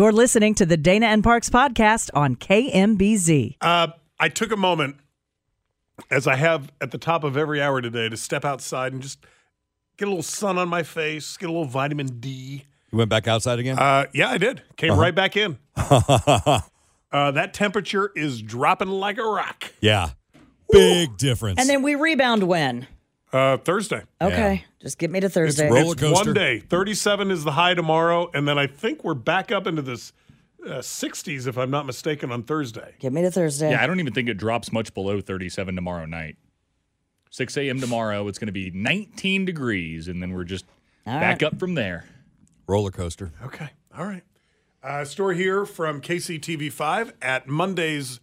You're listening to the Dana and Parks podcast on KMBZ. Uh, I took a moment, as I have at the top of every hour today, to step outside and just get a little sun on my face, get a little vitamin D. You went back outside again? Uh, yeah, I did. Came Uh-huh. right back in. uh, that temperature is dropping like a rock. yeah. Big difference. And then we rebound when? Uh, Thursday. Okay, just get me to It's, Thursday. roller it's one day. 37 is the high tomorrow, and then I think we're back up into this uh, 60s, if I'm not mistaken, on Thursday. Get me to Thursday. Yeah, I don't even think it drops much below 37 tomorrow night. 6 a.m. tomorrow, it's going to be 19 degrees, and then we're just All back right. up from there. Roller coaster. Okay. All right. Uh, story here from KCTV5 at Monday's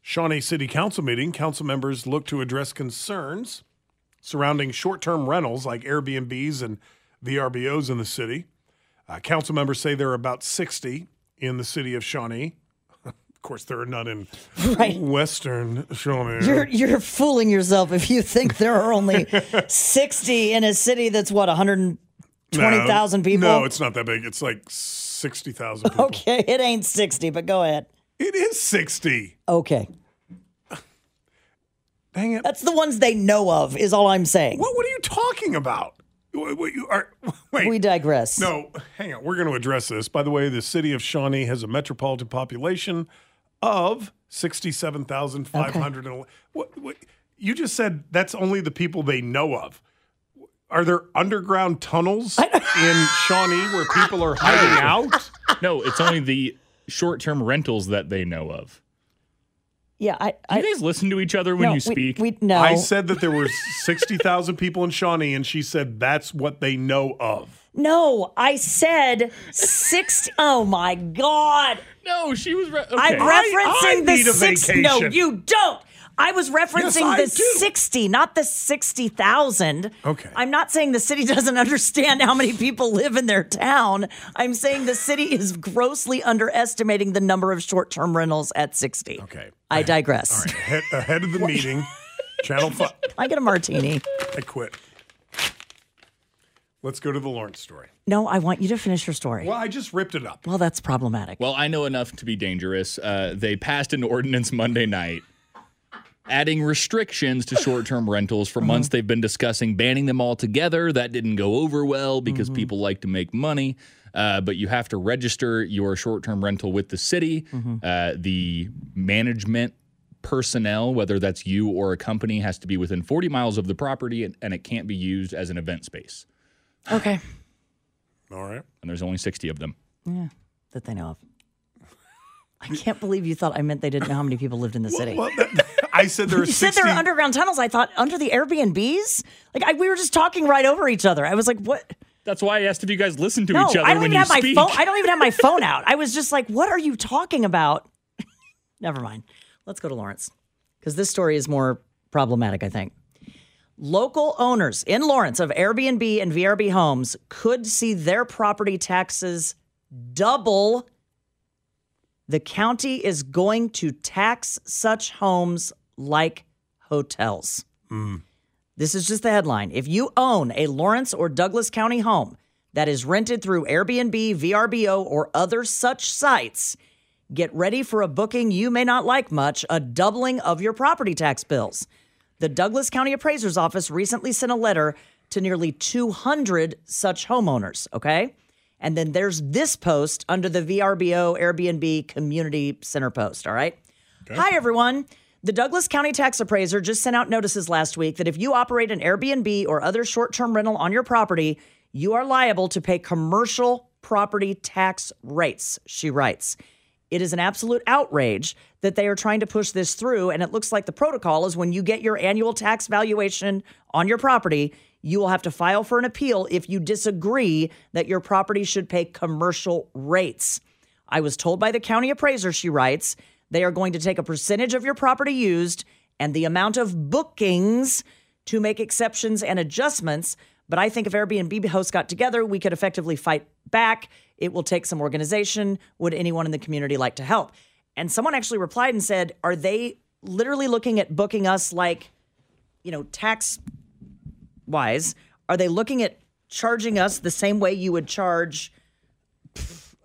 Shawnee City Council meeting. Council members look to address concerns surrounding short term rentals like Airbnbs and VRBOs in the city. Uh, council members say there are about 60 in the city of Shawnee. of course, there are none in Right. Western Shawnee. You're you're fooling yourself if you think there are only 60 in a city that's what 120,000 No, people. No, it's not that big. It's like 60,000 people. okay, it ain't 60, but go ahead. It is 60. Okay. Dang it. That's the ones they know of is all I'm saying. What, what are you talking about? What, what you are, wait. We digress. no, hang on. We're going to address this. By the way, the city of Shawnee has a metropolitan population of 67,500. and What, what, you just said that's only the people they know of. Are there underground tunnels in Shawnee where people are hiding out? No, it's only the short term rentals that they know of. Yeah, I Do you guys listen to each other when no, you speak? We, no. I said that there were 60,000 people in Shawnee, and she said that's what they know of. no, I said 60 Oh my god. no, she was. Re- okay. I'm referencing I the need a 60 No, you don't. I was referencing I the do. 60, not the 60,000. Okay. I'm not saying the city doesn't understand how many people live in their town. I'm saying the city is grossly underestimating the number of short term rentals at 60. Okay. I digress. All right. Ahead, ahead of the meeting, Channel 5. I get a martini. I quit. Let's go to the Lawrence story. No, I want you to finish your story. Well, I just ripped it up. Well, that's problematic. Well, I know enough to be dangerous. Uh, they passed an ordinance Monday night adding restrictions to short term rentals. For months, they've been discussing banning them altogether. That didn't go over well because people like to make money. Uh, but you have to register your short term rental with the city. Uh, the management personnel, whether that's you or a company, has to be within 40 miles of the property and, and it can't be used as an event space. okay. All right. And there's only 60 of them. Yeah, That they know of. I can't believe you thought I meant they didn't know how many people lived in the city. Well, that, I said there are you 60. said there are underground tunnels. I thought under the Airbnbs. Like I, we were just talking right over each other. I was like, "What? That's why I asked if you guys listen to No, each other I don't when even you have speak. my phone. I don't even have my phone out. I was just like, "What are you talking about?" Never mind. Let's go to Lawrence because this story is more problematic. I think local owners in Lawrence of Airbnb and VRB homes could see their property taxes double. The county is going to tax such homes like hotels. Mm. This is just the headline. If you own a Lawrence or Douglas County home that is rented through Airbnb, VRBO, or other such sites, get ready for a booking you may not like much a doubling of your property tax bills. The Douglas County Appraiser's Office recently sent a letter to nearly 200 such homeowners, okay? And then there's this post under the VRBO Airbnb Community Center post, all right? Hi, everyone. The Douglas County Tax Appraiser just sent out notices last week that if you operate an Airbnb or other short term rental on your property, you are liable to pay commercial property tax rates, she writes. It is an absolute outrage that they are trying to push this through. And it looks like the protocol is when you get your annual tax valuation on your property, you will have to file for an appeal if you disagree that your property should pay commercial rates. I was told by the county appraiser, she writes, they are going to take a percentage of your property used and the amount of bookings to make exceptions and adjustments. But I think if Airbnb hosts got together, we could effectively fight back. It will take some organization. Would anyone in the community like to help? And someone actually replied and said, Are they literally looking at booking us like, you know, tax wise? Are they looking at charging us the same way you would charge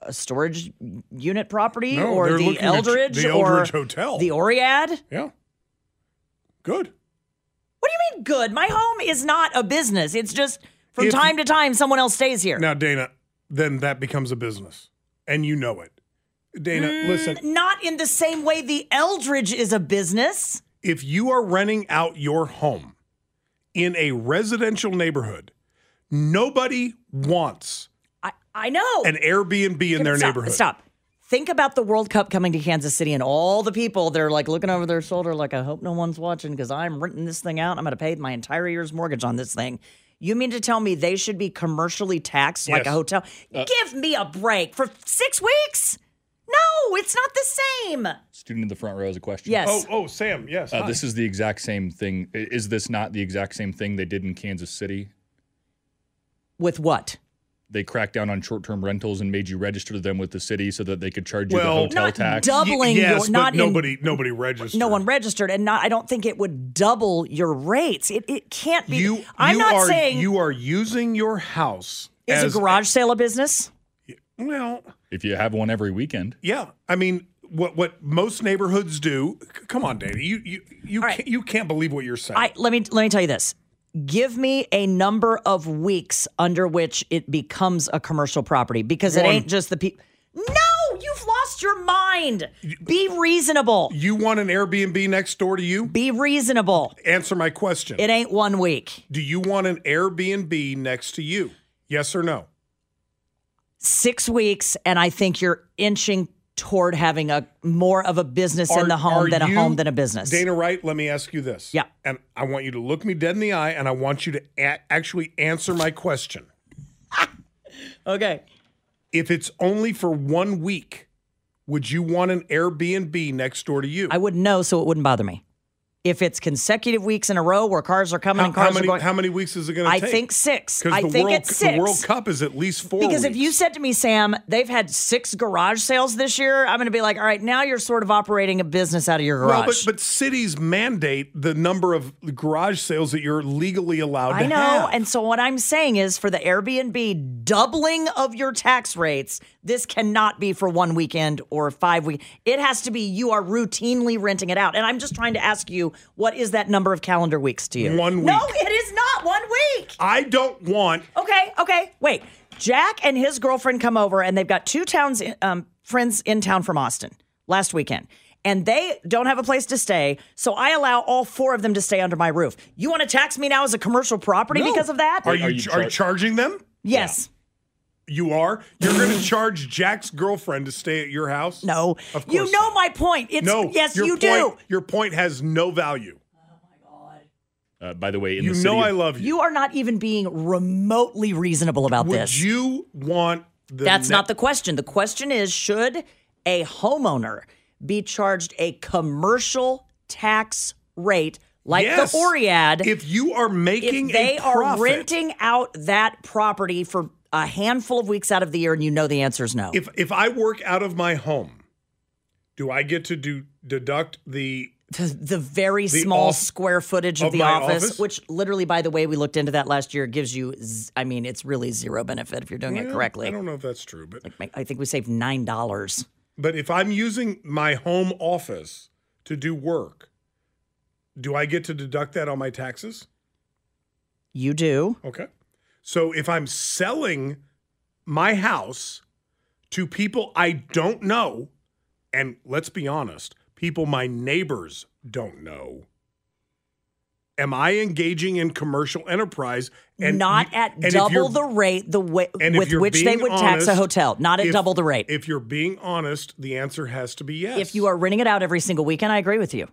a storage unit property No, or they're the Eldridge or Hotel. the Oread? Yeah. Good. What do you mean good? My home is not a business. It's just from If- time to time someone else stays here. Now, Dana, then that becomes a business, and you know it. Dana, mm, listen. Not in the same way the Eldridge is a business. if you are renting out your home in a residential neighborhood, nobody wants I, I know. an Airbnb in their stop, neighborhood. Stop. Think about the World Cup coming to Kansas City and all the people they're like looking over their shoulder, like, I hope no one's watching because I'm renting this thing out. I'm going to pay my entire year's mortgage on this thing. You mean to tell me they should be commercially taxed like a Yes. hotel? Give me a break for six weeks? No, it's not the same. Student in the front row has a question. Yes. Oh, oh, Sam, yes. Uh, this is the exact same thing. Is this not the exact same thing they did in Kansas City? With what? They cracked down on short-term rentals and made you register them with the city so that they could charge you Well- the hotel Not tax. dou- doubling Y- your- yes, not but in- nobody, nobody registered. No one registered, and not. I don't think it would double your rates. It it can't be. You, I'm you not are, saying you are using your house is as a garage sale a business. Well, if you have one every weekend. yeah. I mean, what what most neighborhoods do? c- Come on, Dana. You you you right. can't, you can't believe what you're saying. I let me let me tell you this. Give me a number of weeks under which it becomes a commercial property because it One. ain't just the people. No, you've lost your mind. Be reasonable. you want an Airbnb next door to you? Be reasonable. Answer my question. It ain't one week. Do you want an Airbnb next to you? Yes or no? Six weeks, and I think you're inching toward having a more of a business in the home than a home than a business. Dana Wright, let me ask you this. Yeah. And I want you to look me dead in the eye and I want you to a- actually answer my question. Okay. If it's only for one week, would you want an Airbnb next door to you? I wouldn't know, so it wouldn't bother me. If it's consecutive weeks in a row where cars are coming how, and cars how many are going, how many weeks is it going to take? I think six. I think World, it's six. the World Cup is at least four. Because if you said to me, Sam, they've had six garage sales this year, I'm going to be like, all right, now you're sort of operating a business out of your garage. well, but but cities mandate the number of garage sales that you're legally allowed I to know. have. And so what I'm saying is for the Airbnb doubling of your tax rates, this cannot be for one weekend or five weeks. It has to be you are routinely renting it out. And I'm just trying to ask you, what is that number of calendar weeks to you? One week. No, it is not one week. I don't want Okay, okay, wait. Jack and his girlfriend come over, and they've got two towns um, friends in town from Austin last weekend, and they don't have a place to stay. So I allow all four of them to stay under my roof. You want to tax me now as a commercial property No. because of that? Are you, Are you char- char- charging them? yes. You are. You're going to charge Jack's girlfriend to stay at your house? No. Of course You know not. my point. It's No. yes, your you point, do. Your point has no value. Oh my God. Uh, by the way, in You the know of- I love you. You are not even being remotely reasonable about Would this. you want the That's ne- not the question. The question is should a homeowner be charged a commercial tax rate like Yes. the Oread If you are making if they a are renting out that property for a handful of weeks out of the year and you know the answer is no. if if I work out of my home, do I get to do deduct the the, the very The small off- square footage of, of the office, office? which literally, by the way, we looked into that last year, gives you, z- I mean, it's really zero benefit if you're doing it correctly. I don't know if that's true, but I think we saved $9. but if I'm using my home office to do work, do I get to deduct that on my taxes? You do. Okay. So if I'm selling my house to people I don't know, and let's be honest, people my neighbors don't know, am I engaging in commercial enterprise? And not at and double the rate the way, with which they would tax a hotel. Not at if- double the rate. If you're being honest, the answer has to be yes. if you are renting it out every single weekend, I agree with you.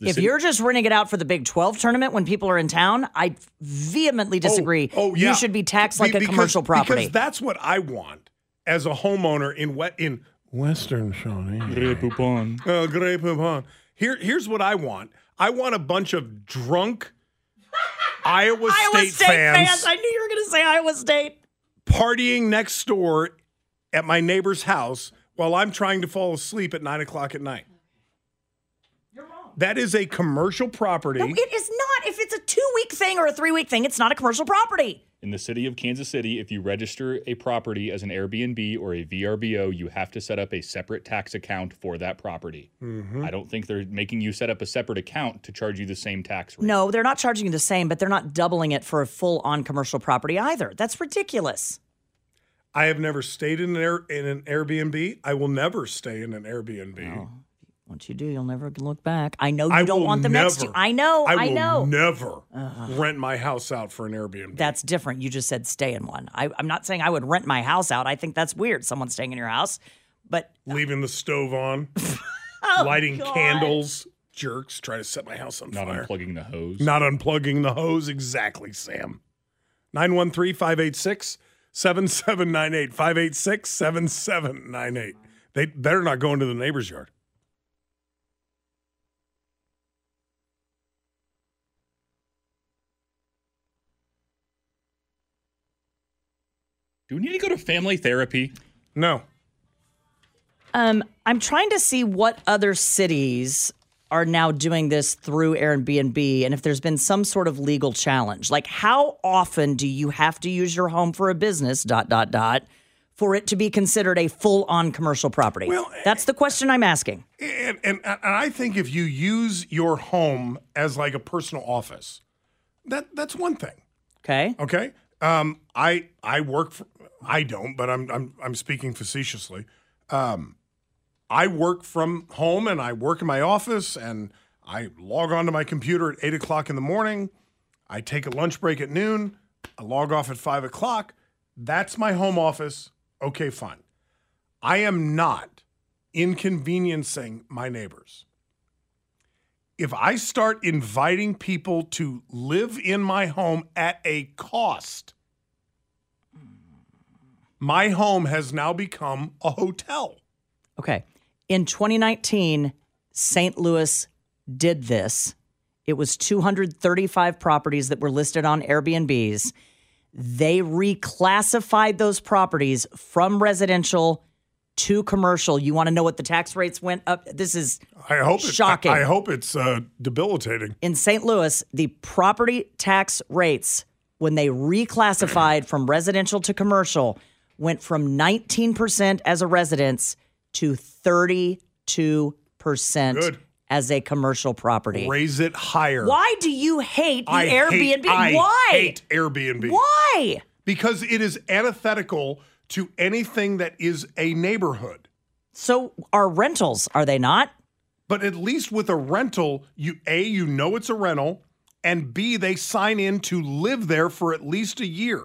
The if city- you're just renting it out for the Big 12 tournament when people are in town, I vehemently disagree. Oh, oh, yeah. You should be taxed Be- like a because- commercial property. Because that's what I want as a homeowner in wet in Western Shawnee. Grey Poupon. Uh, Grey Poupon. Here, here's what I want. I want a bunch of drunk Iowa, Iowa State, State fans, fans. I knew you were going to say Iowa State. partying next door at my neighbor's house while I'm trying to fall asleep at nine o'clock at night. That is a commercial property. No, it is not. If it's a two week thing or a three week thing, it's not a commercial property. In the city of Kansas City, if you register a property as an Airbnb or a VRBO, you have to set up a separate tax account for that property. Mm-hmm. I don't think they're making you set up a separate account to charge you the same tax rate. No, they're not charging you the same, but they're not doubling it for a full on commercial property either. That's ridiculous. I have never stayed in an, Air, in an Airbnb. I will never stay in an Airbnb. Once you do, you'll never look back. I know you I don't want them next to you. I know. I I, will know. never uh-huh. rent my house out for an Airbnb. That's different. You just said stay in one. I, I'm not saying I would rent my house out. I think that's weird. Someone staying in your house. But Leaving the stove on, Oh, lighting candles, jerks, try to set my house on Not fire. unplugging the hose. Not unplugging the hose. Exactly, Sam. 913 586 7798. 586 7798. They better not go into the neighbor's yard. Do we need to go to family therapy? No. um, I'm trying to see what other cities are now doing this through Airbnb and if there's been some sort of legal challenge. Like, how often do you have to use your home for a business, dot, dot, dot, for it to be considered a full on commercial property? Well, That's the question I'm asking. And, and and I think if you use your home as like a personal office, that that's one thing. Okay. Okay. Um, I I work for I don't, but I'm I'm I'm speaking facetiously. Um, I work from home and I work in my office and I log onto my computer at eight o'clock in the morning. I take a lunch break at noon. I log off at five o'clock. That's my home office. Okay, fine. I am not inconveniencing my neighbors. If I start inviting people to live in my home at a cost, my home has now become a hotel. Okay. In 2019, St. Louis did this. It was 235 properties that were listed on Airbnbs. They reclassified those properties from residential to commercial. You want to know what the tax rates went up? This is I hope it, Shocking. I, I hope it's uh, debilitating. in St. Louis, the property tax rates, when they reclassified from residential to commercial, went from 19% as a residence to 32% Good. as a commercial property. Raise it higher. Why do you hate the I Airbnb? Hate, I Why? hate Airbnb. Why? Because it is antithetical to anything that is a neighborhood. So are rentals, are they not? But at least with a rental, you A, you know it's a rental, and B, they sign in to live there for at least a year.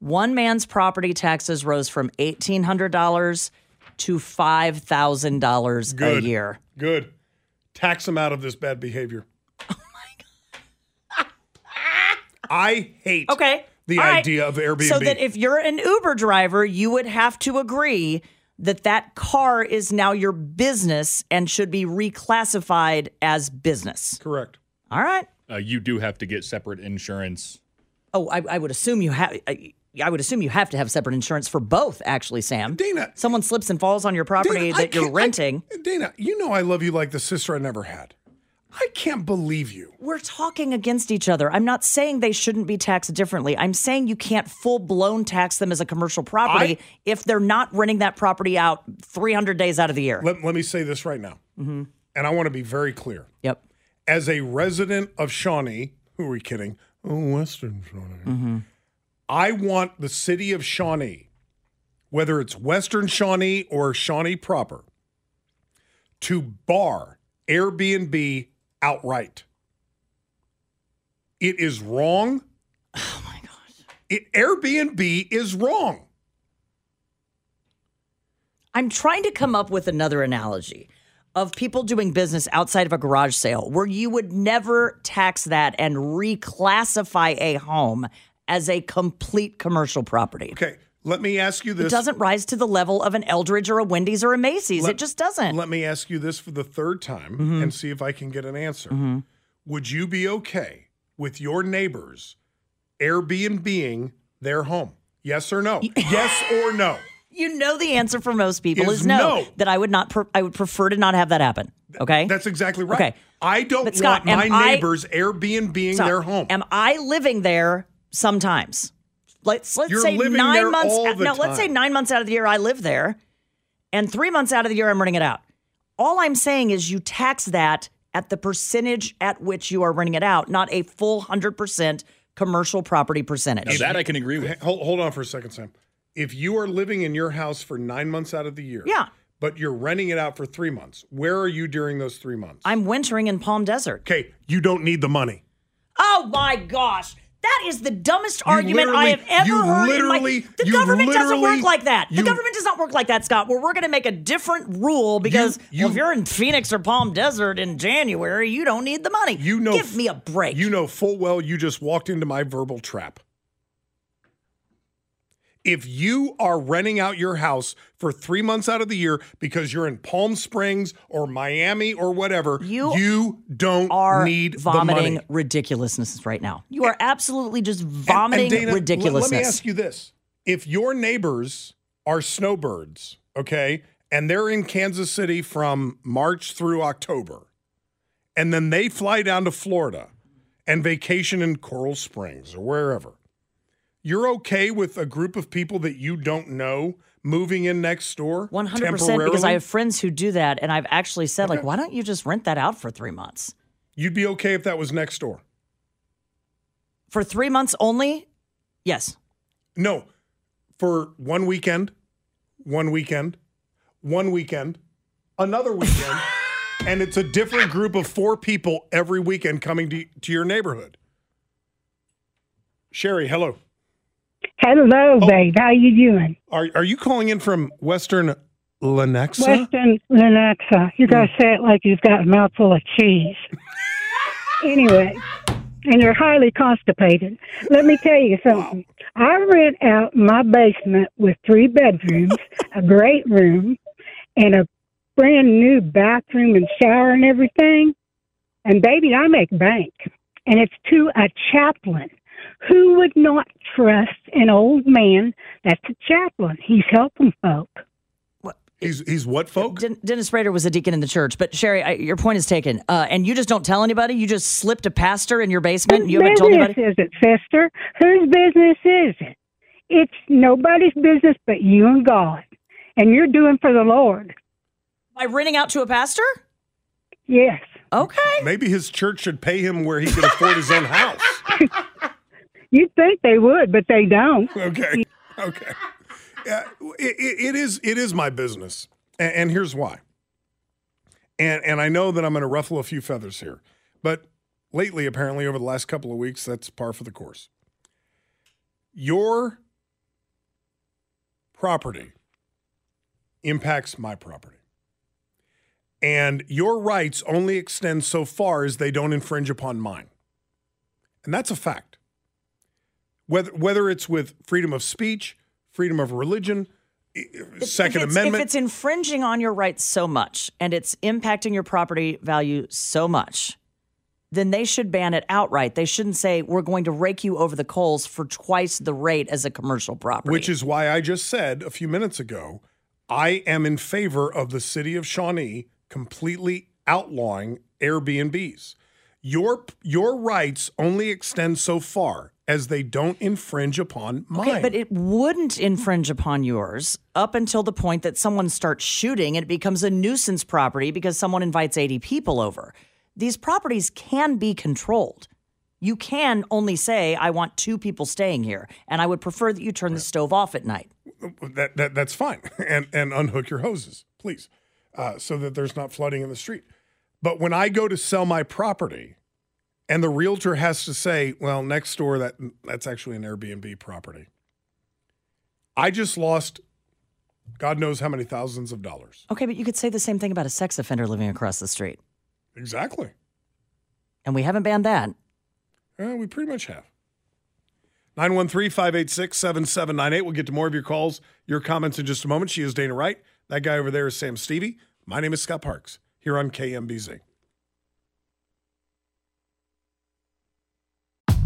One man's property taxes rose from $1,800 to $5,000 a year. Good. Tax him out of this bad behavior. Oh my God. I hate Okay. the All right. idea of Airbnb. So that if you're an Uber driver, you would have to agree that that car is now your business and should be reclassified as business. Correct. All right. Uh, you do have to get separate insurance. Oh, I, I would assume you have. I, I would assume you have to have separate insurance for both. Actually, Sam. Dana- someone slips and falls on your property Dana, that you're can't- I- renting. Dana, you know I love you like the sister I never had. I can't believe you. We're talking against each other. I'm not saying they shouldn't be taxed differently. I'm saying you can't full blown tax them as a commercial property I- if they're not renting that property out 300 days out of the year. Let, let me say this right now. Mm-hmm. And I want to be very clear. Yep. As a resident of Shawnee, who are we kidding? Oh, Western Shawnee. Mm-hmm. I want the city of Shawnee, whether it's Western Shawnee or Shawnee proper, to bar Airbnb outright. It is wrong. Oh my gosh. It, Airbnb is wrong. I'm trying to come up with another analogy of people doing business outside of a garage sale where you would never tax that and reclassify a home as a complete commercial property. Okay. Let me ask you this. It doesn't rise to the level of an Eldridge or a Wendy's or a Macy's. Let- it just doesn't. Let me ask you this for the third time Mm-hmm. and see if I can get an answer. Would you be okay with your neighbors Airbnb-ing their home? Yes or no? yes or no? you know the answer for most people Is is, no, no. That I would not. I would prefer to not have that happen. Okay. That's exactly right. Okay. I don't Scott, want my I- neighbors Airbnb-ing So, their home. Am I living there sometimes? Let's let's You're say nine months. all the no, let's say nine months out of the year I live there, and three months out of the year I'm renting it out. All I'm saying is you tax that at the percentage at which you are renting it out, not a full hundred percent commercial property percentage. Now, that I can agree with. Hey, hold, hold on for a second, Sam. If you are living in your house for nine months out of the year, Yeah. but you're renting it out for three months, where are you during those three months? I'm wintering in Palm Desert. okay, you don't need the money. Oh my gosh. That is the dumbest argument I have ever you heard. in my, literally- the you government doesn't work like that. The you- government does not work like that, Scott. Where we're going to make a different rule because you- well, if you're in Phoenix or Palm Desert in January, you don't need the money. You know, give me a break. You know full well you just walked into my verbal trap. If you are renting out your house for three months out of the year because you're in Palm Springs or Miami or whatever, You you don't are need the vomiting ridiculousness right now. You are absolutely just vomiting and Dana, l- ridiculousness. Let me ask you this: If your neighbors are snowbirds, okay, and they're in Kansas City from March through October, and then they fly down to Florida and vacation in Coral Springs or wherever, you're okay with a group of people that you don't know moving in next door? 100% because? I have friends who do that. And I've actually said, like, why don't you just rent that out for three months? You'd be okay if that was next door. For three months only? Yes. No, for one weekend, one weekend, one weekend, another weekend, and it's a different group of four people every weekend coming to, to your neighborhood. Sherry, hello. Hello, oh. babe. How you doing? Are are you calling in from Western Lenexa? Western Lenexa. You gotta hmm. say it like you've got a mouthful of cheese. anyway, and you're highly constipated. Let me tell you something. I rent out my basement with three bedrooms, a great room, and a brand new bathroom and shower and everything. And baby, I make bank. And it's to a chaplain. Who would not trust an old man that's a chaplain? He's helping folk. He's he's what folk? Dennis Rader was a deacon in the church, but Sherry, I, your point is taken. Uh, and you just don't tell anybody. You just slipped a pastor in your basement. and You haven't told business anybody. is it, sister? Whose business is it? It's nobody's business but you and God. And you're doing for the Lord. By renting out to a pastor? Yes. Okay. Maybe his church should pay him where he can afford his own house. You'd think they would, but they don't. Okay. Okay. It, it is it is my business, and, and here's why. And and I know that I'm going to ruffle a few feathers here, but lately, apparently, over the last couple of weeks, that's par for the course. Your property impacts my property. And your rights only extend so far as they don't infringe upon mine. And that's a fact whether whether it's with freedom of speech, freedom of religion, i- Second if Amendment. If it's infringing on your rights so much and it's impacting your property value so much, then they should ban it outright. They shouldn't say we're going to rake you over the coals for twice the rate as a commercial property. which is why I just said a few minutes ago, I am in favor of the city of Shawnee completely outlawing Airbnbs. Your your rights only extend so far as they don't infringe upon mine. Okay, but it wouldn't infringe upon yours up until the point that someone starts shooting and it becomes a nuisance property because someone invites 80 people over. These properties can be controlled. You can only say, I want two people staying here, and I would prefer that you turn the stove off at night. that, that that's fine, and and unhook your hoses, please, uh, so that there's not flooding in the street. But when I go to sell my property, and the realtor has to say, "Well, next door that that's actually an Airbnb property," I just lost, God knows how many thousands of dollars. Okay, but you could say the same thing about a sex offender living across the street, Exactly. and we haven't banned that. Uh, we pretty much have. 913 586 7798. We'll get to more of your calls, your comments in just a moment. She is Dana Wright. That guy over there is Sam Stevie. My name is Scott Parks here on KMBZ.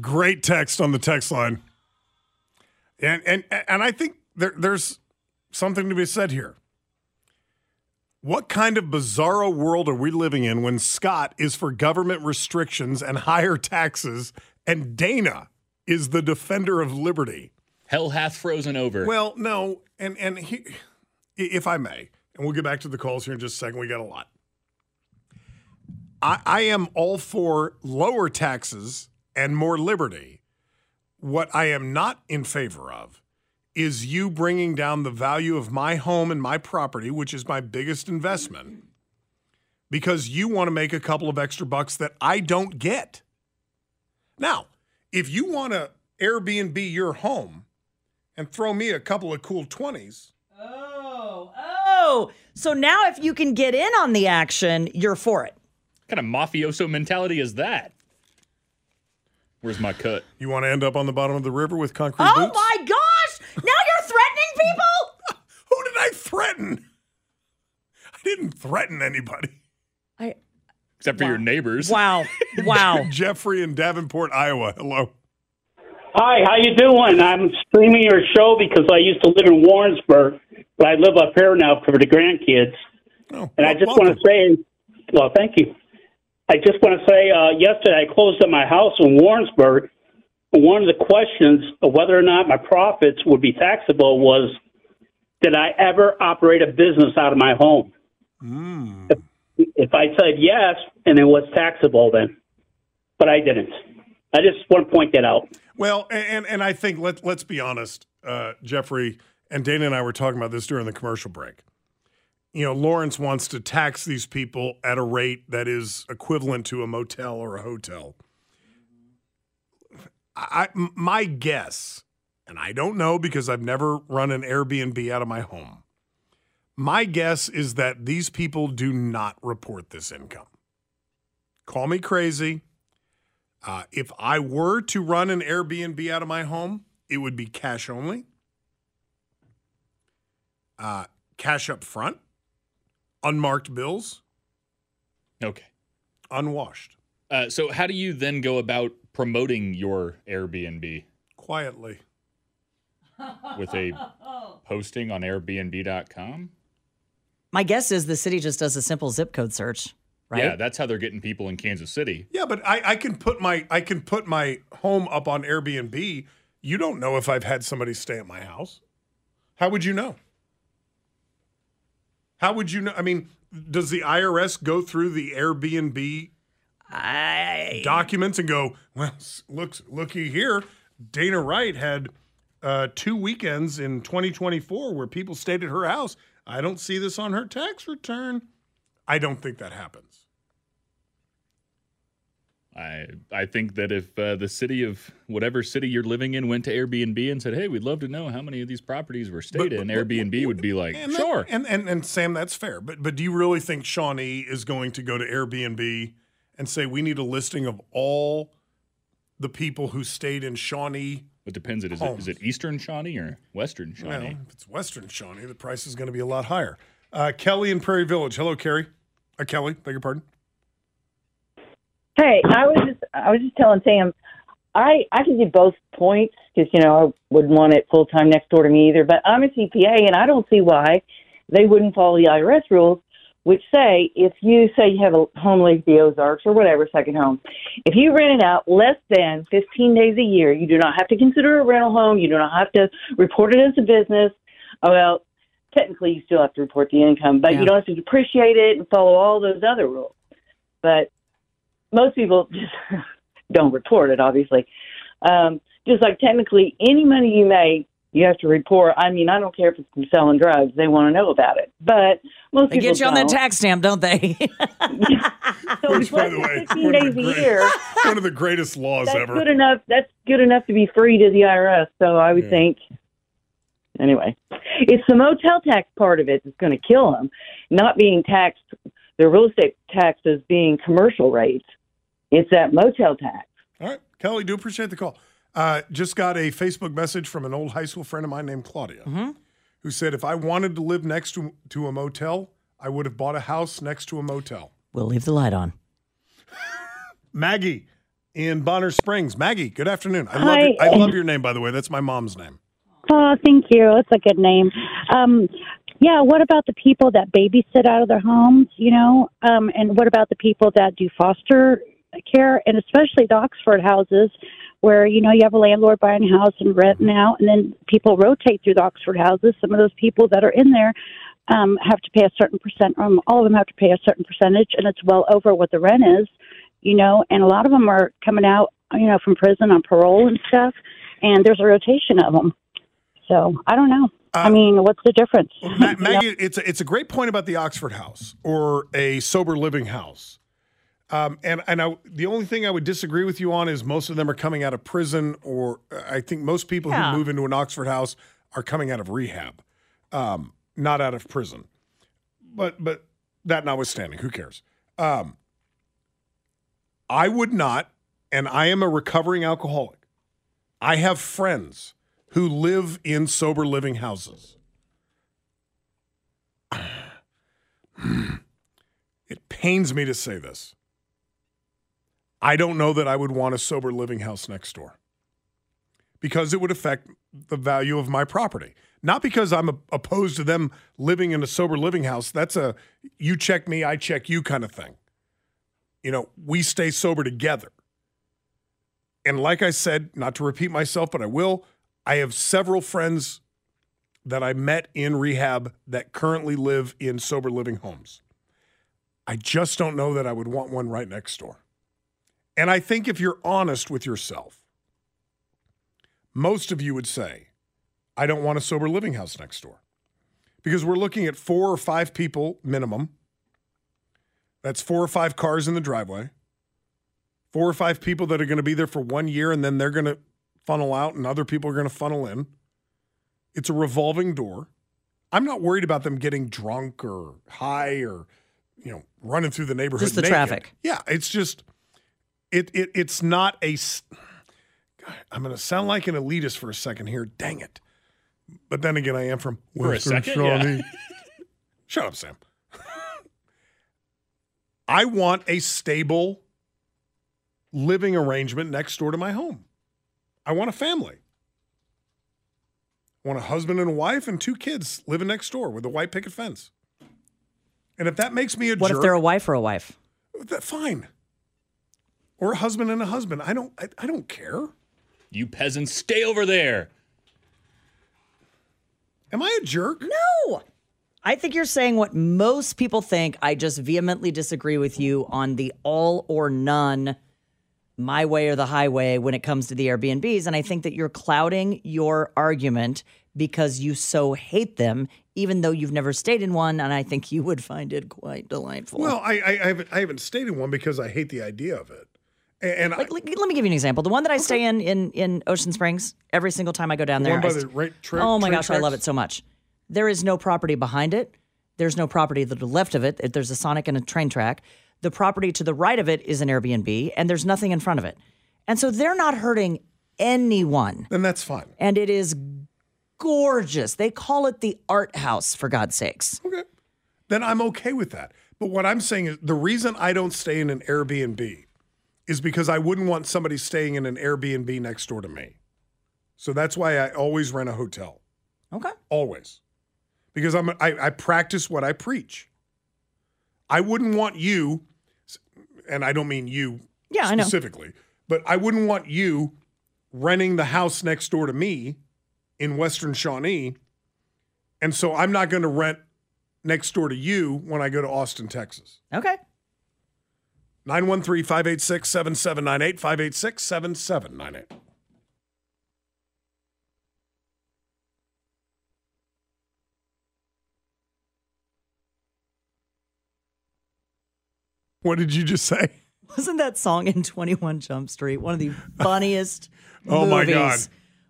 Great text on the text line. And and and I think there, there's something to be said here. What kind of bizarro world are we living in when Scott is for government restrictions and higher taxes and Dana is the defender of liberty? Hell hath frozen over. Well, no, and and he, if I may, and we'll get back to the calls here in just a second. We got a lot. I, I am all for lower taxes and more liberty. What I am not in favor of is you bringing down the value of my home and my property, which is my biggest investment, because you want to make a couple of extra bucks that I don't get. Now, if you want to Airbnb your home and throw me a couple of cool 20s, Oh, oh. So now if you can get in on the action, you're for it. What kind of mafioso mentality is that? Where's my cut? you want to end up on the bottom of the river with concrete Oh boots? my gosh! Now you're threatening people? Who did I threaten? I didn't threaten anybody. I Except for your neighbors. wow. Wow. Jeffrey in Davenport, Iowa. Hello. Hi, how you doing? I'm streaming your show because I used to live in Warrensburg, but I live up here now for the grandkids. Oh, And I well, just want to say, well, thank you. I just want to say, uh, yesterday I closed up my house in Warrensburg. One of the questions of whether or not my profits would be taxable was, did I ever operate a business out of my home? If, if I said yes, and it was taxable then, but I didn't. I just want to point that out. Well, and and I think let let's be honest, uh, Jeffrey and Dana and I were talking about this during the commercial break. You know, Lawrence wants to tax these people at a rate that is equivalent to a motel or a hotel. I, my guess, and I don't know because I've never run an Airbnb out of my home. My guess is that these people do not report this income. Call me crazy. Uh, if I were to run an Airbnb out of my home, it would be cash only, uh, cash up front, unmarked bills, Okay. unwashed, Uh, so how do you then go about promoting your Airbnb quietly. with a posting on Airbnb.com? My guess is the city just does a simple zip code search, right? Yeah, that's how they're getting people in Kansas City. Yeah, but I, I can put my I can put my home up on Airbnb. You don't know if I've had somebody stay at my house. How would you know? How would you know? I mean, does the IRS go through the Airbnb I documents and go, well, look, looky here. Dana Wright had uh, two weekends in 2024 where people stayed at her house. I don't see this on her tax return. I don't think that happens. I I think that if uh, the city of whatever city you're living in went to Airbnb and said, "Hey, we'd love to know how many of these properties were stayed But- in," but- but- Airbnb would be like, And that- "Sure." and, and and Sam, that's fair. But but do you really think Shawnee is going to go to Airbnb and say we need a listing of all the people who stayed in Shawnee? It depends. Is it is it Eastern Shawnee or Western Well, Shawnee? if it's Western Shawnee, the price is going to be a lot higher. Uh, Kelly in Prairie Village. Hello, Kerry. Uh, Kelly, beg your pardon. Hey, I was just I was just telling Sam, I I can do both points because you know I wouldn't want it full time next door to me either. But I'm a CPA and I don't see why they wouldn't follow the IRS rules, which say if you say you have a home like the Ozarks or whatever second home, if you rent it out less than 15 days a year, you do not have to consider a rental home. You do not have to report it as a business. Well, technically you still have to report the income, but Yeah. you don't have to depreciate it and follow all those other rules. but most people just don't report it. Obviously, um, just like technically any money you make, you have to report. I mean, I don't care if it's from selling drugs; they want to know about it. But most They people get you on that tax stamp, don't they? So Which, by the way, 15 one of days the a great- year. One of the greatest laws That's ever. good enough. That's good enough to be free to the IRS. So I would think. Anyway, it's the motel tax part of it that's going to kill them, not being taxed. The real estate taxes being commercial rates. It's that motel tax. All right, Kelly, do appreciate the call. Uh, just got a Facebook message from an old high school friend of mine named Claudia, Mm-hmm. who said if I wanted to live next to to a motel, I would have bought a house next to a motel. we'll leave the light on. Maggie in Bonner Springs. Maggie, good afternoon. I love Hi. your, I love your name, by the way. That's my mom's name. Oh, thank you. It's a good name. Um, yeah, what about the people that babysit out of their homes, you know? Um, and what about the people that do foster care and especially the Oxford houses where, you know, you have a landlord buying a house and renting out and then people rotate through the Oxford houses. Some of those people that are in there um, have to pay a certain percent, um, all of them have to pay a certain percentage and it's well over what the rent is, you know, and a lot of them are coming out, you know, from prison on parole and stuff and there's a rotation of them. So I don't know. I mean, what's the difference? Ma- You know? Maggie, it's a, it's a great point about the Oxford House or a sober living house. Um, and and I, the only thing I would disagree with you on is most of them are coming out of prison, or uh, I think most people Yeah. who move into an Oxford house are coming out of rehab, um, not out of prison. But but that notwithstanding, who cares? Um, I would not, and I am a recovering alcoholic. I have friends who live in sober living houses. It pains me to say this. I don't know that I would want a sober living house next door because it would affect the value of my property. Not because I'm a- opposed to them living in a sober living house. That's a you check me, I check you kind of thing. You know, we stay sober together. And like I said, not to repeat myself, but I will, I have several friends that I met in rehab that currently live in sober living homes. I just don't know that I would want one right next door. And I think if you're honest with yourself, most of you would say, I don't want a sober living house next door. Because we're looking at four or five people minimum. That's four or five cars in the driveway. Four or five people that are going to be there for one year and then they're going to funnel out and other people are going to funnel in. It's a revolving door. I'm not worried about them getting drunk or high or, you know, running through the neighborhood. Just the naked. traffic. Yeah, it's just it it it's not a. s- God, I'm going to sound like an elitist for a second here. Dang it! But then again, I am from For a Western second, yeah. Shut up, Sam. I want a stable living arrangement next door to my home. I want a family. I want a husband and a wife and two kids living next door with a white picket fence. And if that makes me a What jerk, if they're a wife or a wife? that, fine. Or a husband and a husband. I don't. I, I don't care. You peasants, stay over there. Am I a jerk? No. I think you're saying what most people think. I just vehemently disagree with you on the all or none, my way or the highway when it comes to the Airbnbs. And I think that you're clouding your argument because you so hate them, even though you've never stayed in one. And I think you would find it quite delightful. Well, I, I, I haven't. I haven't stayed in one because I hate the idea of it. And, and I, like, like, let me give you an example. The one that I stay in in in Ocean Springs every single time I go down The there. I the st- ra- tra- oh my gosh, I love it so much. There is no property behind it. There's no property to the left of it. There's a Sonic and a train track. The property to the right of it is an Airbnb, and there's nothing in front of it. And so they're not hurting anyone. then that's fine. And it is gorgeous. They call it the art house, for God's sakes. Okay. Then I'm okay with that. But what I'm saying is the reason I don't stay in an Airbnb is because I wouldn't want somebody staying in an Airbnb next door to me. So that's why I always rent a hotel. Okay. Always. Because I'm I, I practice what I preach. I wouldn't want you, and I don't mean you Yeah, specifically, but I wouldn't want you renting the house next door to me in Western Shawnee. And so I'm not going to rent next door to you when I go to Austin, Texas. Okay. 913 586 7798 586 7798. What did you just say? Wasn't that song in 21 Jump Street one of the funniest Oh, my movies? God.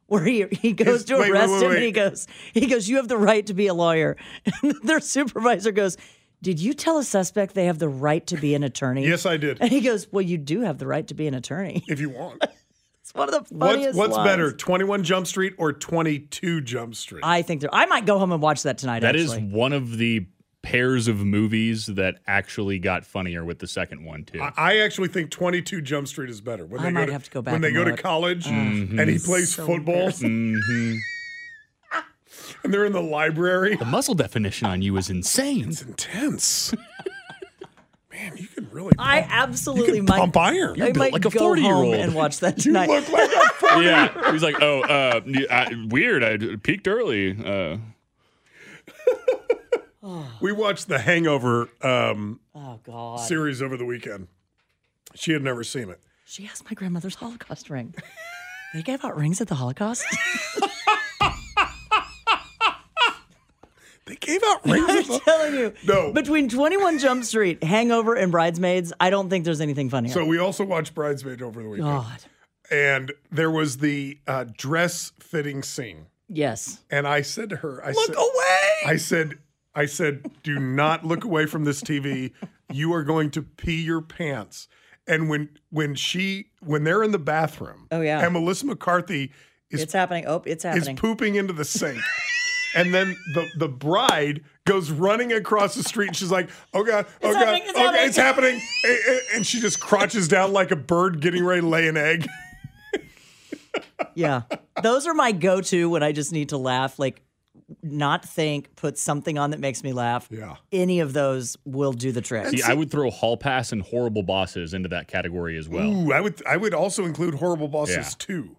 Where he, he goes Is- to wait, wait, arrest wait, him and wait. he goes, he goes, You have the right to be a lawyer. And their supervisor goes, Did you tell a suspect they have the right to be an attorney? Yes, I did. And he goes, Well, you do have the right to be an attorney. If you want. It's one of the funniest what's lines. better, 21 Jump Street or 22 Jump Street? I think there, I might go home and watch that tonight. That is actually. one of the pairs of movies that actually got funnier with the second one too. I- I actually think 22 Jump Street is better. When I they might go to, have to go back When they and go to college Mm-hmm. and he plays so football. And they're in the library. The muscle definition on you is insane. It's intense. Man, you can really I absolutely you can might. pump iron. I built might like a go 40-year-old. and watch that You tonight. look like a forty. yeah, he's like, oh, uh, I, weird. I peaked early. Uh, We watched the Hangover um, oh God. series over the weekend. She had never seen it. She has my grandmother's Holocaust ring. they gave out rings at the Holocaust. They gave out rings. I'm telling you. No. Between 21 Jump Street, Hangover, and Bridesmaids, I don't think there's anything funnier. so we also watched Bridesmaid over the weekend. God. And there was the uh, dress fitting scene. Yes. And I said to her, I Look said, away. I said, I said, do not look away from this TV. You are going to pee your pants. And when when she when they're in the bathroom, Oh, yeah. and Melissa McCarthy is it's happening. Oh, it's happening. is pooping into the sink. and then the the bride goes running across the street and she's like, "Oh god, oh god, happening, it's okay, happening." it's happening!" And- and- And she just crouches down like a bird getting ready to lay an egg. yeah. Those are my go to when I just need to laugh. Like, not think, put something on that makes me laugh. Yeah. Any of those will do the trick. see, I would throw Hall Pass and Horrible Bosses into that category as well. Ooh, I would I would also include Horrible Bosses Yeah. too.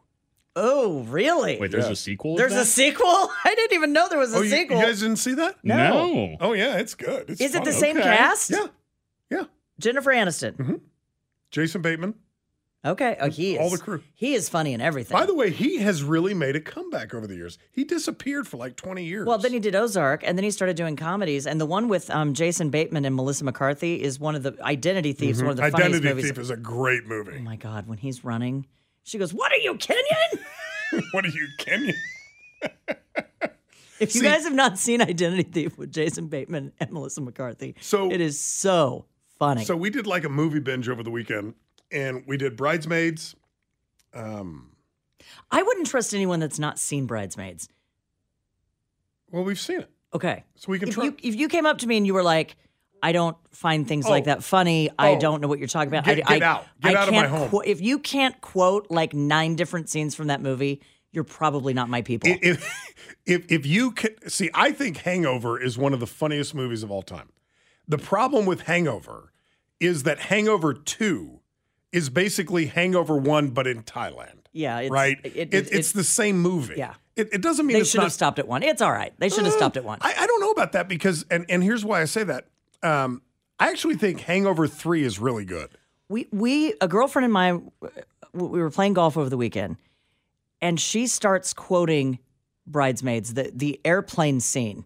Oh, really? Wait, there's Yeah. a sequel. There's that? a sequel? I didn't even know there was a sequel. Oh, you, you guys didn't see that? no. Oh yeah, it's good. It's Is it the fun. same Okay. cast? Yeah, yeah. Jennifer Aniston. Jason Bateman. Okay. Oh, he is. All the crew. He is funny and everything. By the way, he has really made a comeback over the years. He disappeared for like twenty years. Well, then he did Ozark, and then he started doing comedies. And the one with um, Jason Bateman and Melissa McCarthy is one of the Identity Thieves, one of the funniest Mm-hmm. Identity movies. Thief is a great movie. Oh my God, when he's running, she goes, "What are you, Kenyan?" what are you, Kenyan? if you See- guys have not seen Identity Thief with Jason Bateman and Melissa McCarthy, So- it is so funny. So we did like a movie binge over the weekend, and we did Bridesmaids. Um, I wouldn't trust anyone that's not seen Bridesmaids. well, we've seen it, Okay, so we can if try. you if you came up to me and you were like. I don't find things like Oh. that funny. I Oh. don't know what you're talking about. Get- I, get I, out. Get I out of my can't home. qu- if you can't quote like nine different scenes from that movie, you're probably not my people. if if if you can see, I think Hangover is one of the funniest movies of all time. The problem with Hangover is that Hangover Two is basically Hangover One, but in Thailand. yeah, it's, right? It, It- it- it's, the same movie. yeah. It, it doesn't mean They should not have stopped at one. It's all right. They should have uh, stopped at one. I, I don't know about that because, and, and here's why I say that. Um, I actually think Hangover 3 is really good. we we a girlfriend and my we were playing golf over the weekend, and she starts quoting bridesmaids the the airplane scene.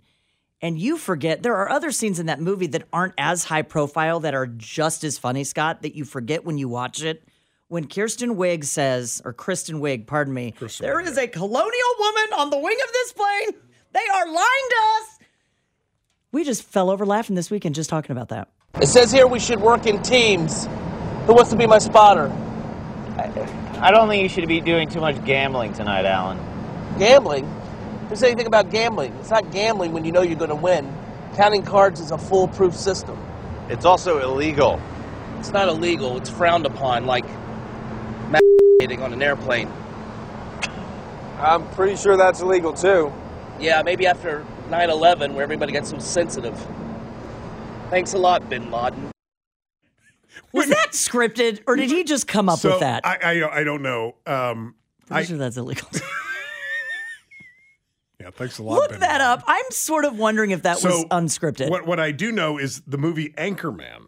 And you forget there are other scenes in that movie that aren't as high profile that are just as funny, Scott, that you forget when you watch it. When Kirsten Wiig says, or Kristen Wiig, pardon me, there is a colonial woman on the wing of this plane. They are lying to us. We just fell over laughing this weekend just talking about that. It says here we should work in teams. Who wants to be my spotter? I don't think you should be doing too much gambling tonight, Alan. Gambling? Who said anything about gambling? It's not gambling when you know you're going to win. Counting cards is a foolproof system. It's also illegal. It's not illegal. It's frowned upon, like masturbating on an airplane. I'm pretty sure that's illegal too. Yeah, maybe after 9/11, where everybody got so sensitive. Thanks a lot, Bin Laden. Was that scripted, or did he just come up so with that? I, I, I don't know. Um, Pretty I, sure that's illegal. yeah, thanks a lot. Look Ben. that up. I'm sort of wondering if that was unscripted. What, what I do know is the movie Anchorman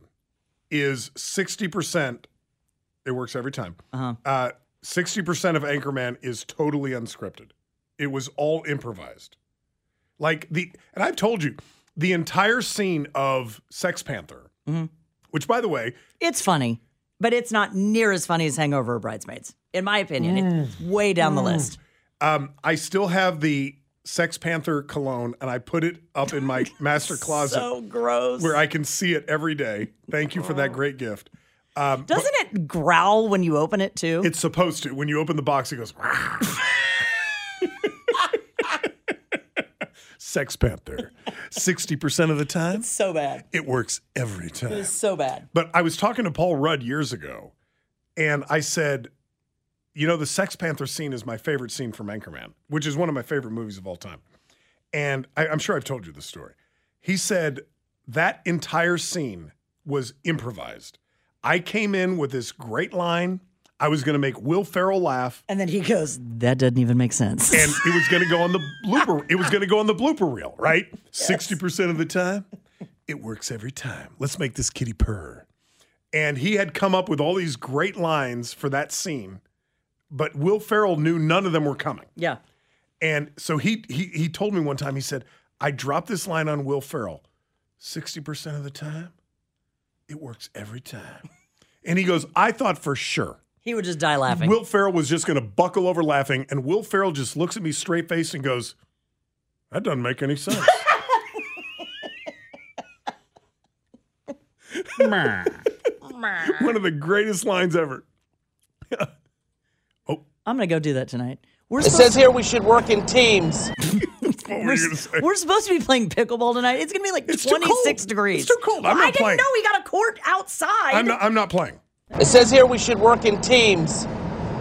is 60%. It works every time. Uh-huh. Uh, 60% of Anchorman is totally unscripted. It was all improvised. Like the, and I've told you, the entire scene of Sex Panther, Mhm. which by the way, It's funny, but it's not near as funny as Hangover or Bridesmaids, in my opinion. It's way down the list. um, I still have the Sex Panther cologne and I put it up in my master closet So gross. where I can see it every day. Thank you for that great gift. Um, Doesn't it growl when you open it too? it's supposed to. When you open the box, it goes. Sex Panther. 60% of the time, It's so bad. it works every time. It's so bad. But I was talking to Paul Rudd years ago, and I said, you know, the Sex Panther scene is my favorite scene from Anchorman, which is one of my favorite movies of all time. And I, I'm sure I've told you this story. He said that entire scene was improvised. I came in with this great line. I was going to make Will Ferrell laugh, And then he goes, "That doesn't even make sense." and it was going to go on the blooper. It was going to go on the blooper reel, right? Sixty percent of the time, it works every time. Let's make this kitty purr. And he had come up with all these great lines for that scene, but Will Ferrell knew none of them were coming. yeah. And so he he he told me one time. He said, "I dropped this line on Will Ferrell. Sixty percent of the time, it works every time." And he goes, "I thought for sure." He would just die laughing. Will Ferrell was just going to buckle over laughing, and Will Ferrell just looks at me straight faced and goes, "That doesn't make any sense." One of the greatest lines ever. oh, I'm gonna go do that tonight. We're It supposed says here we should work in teams. What were you gonna say? We're supposed to be playing pickleball tonight. It's gonna be like It's 26 degrees. It's too cold. I'm I not didn't playing. know we got a court outside. I'm not. I'm not playing. It says here we should work in teams.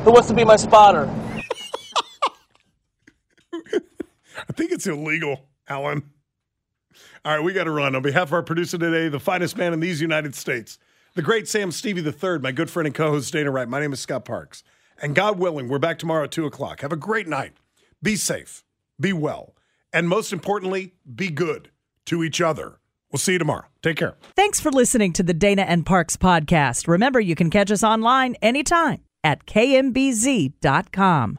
Who wants to be my spotter? I think it's illegal, Alan. All right, we got to run. On behalf of our producer today, the finest man in these United States, the great Sam Stevie III, my good friend and co-host Dana Wright. My name is Scott Parks, and God willing, we're back tomorrow at two o'clock. Have a great night. Be safe. Be well, and most importantly, be good to each other. We'll see you tomorrow. Take care. Thanks for listening to the Dana and Parks podcast. Remember, you can catch us online anytime at kmbz.com.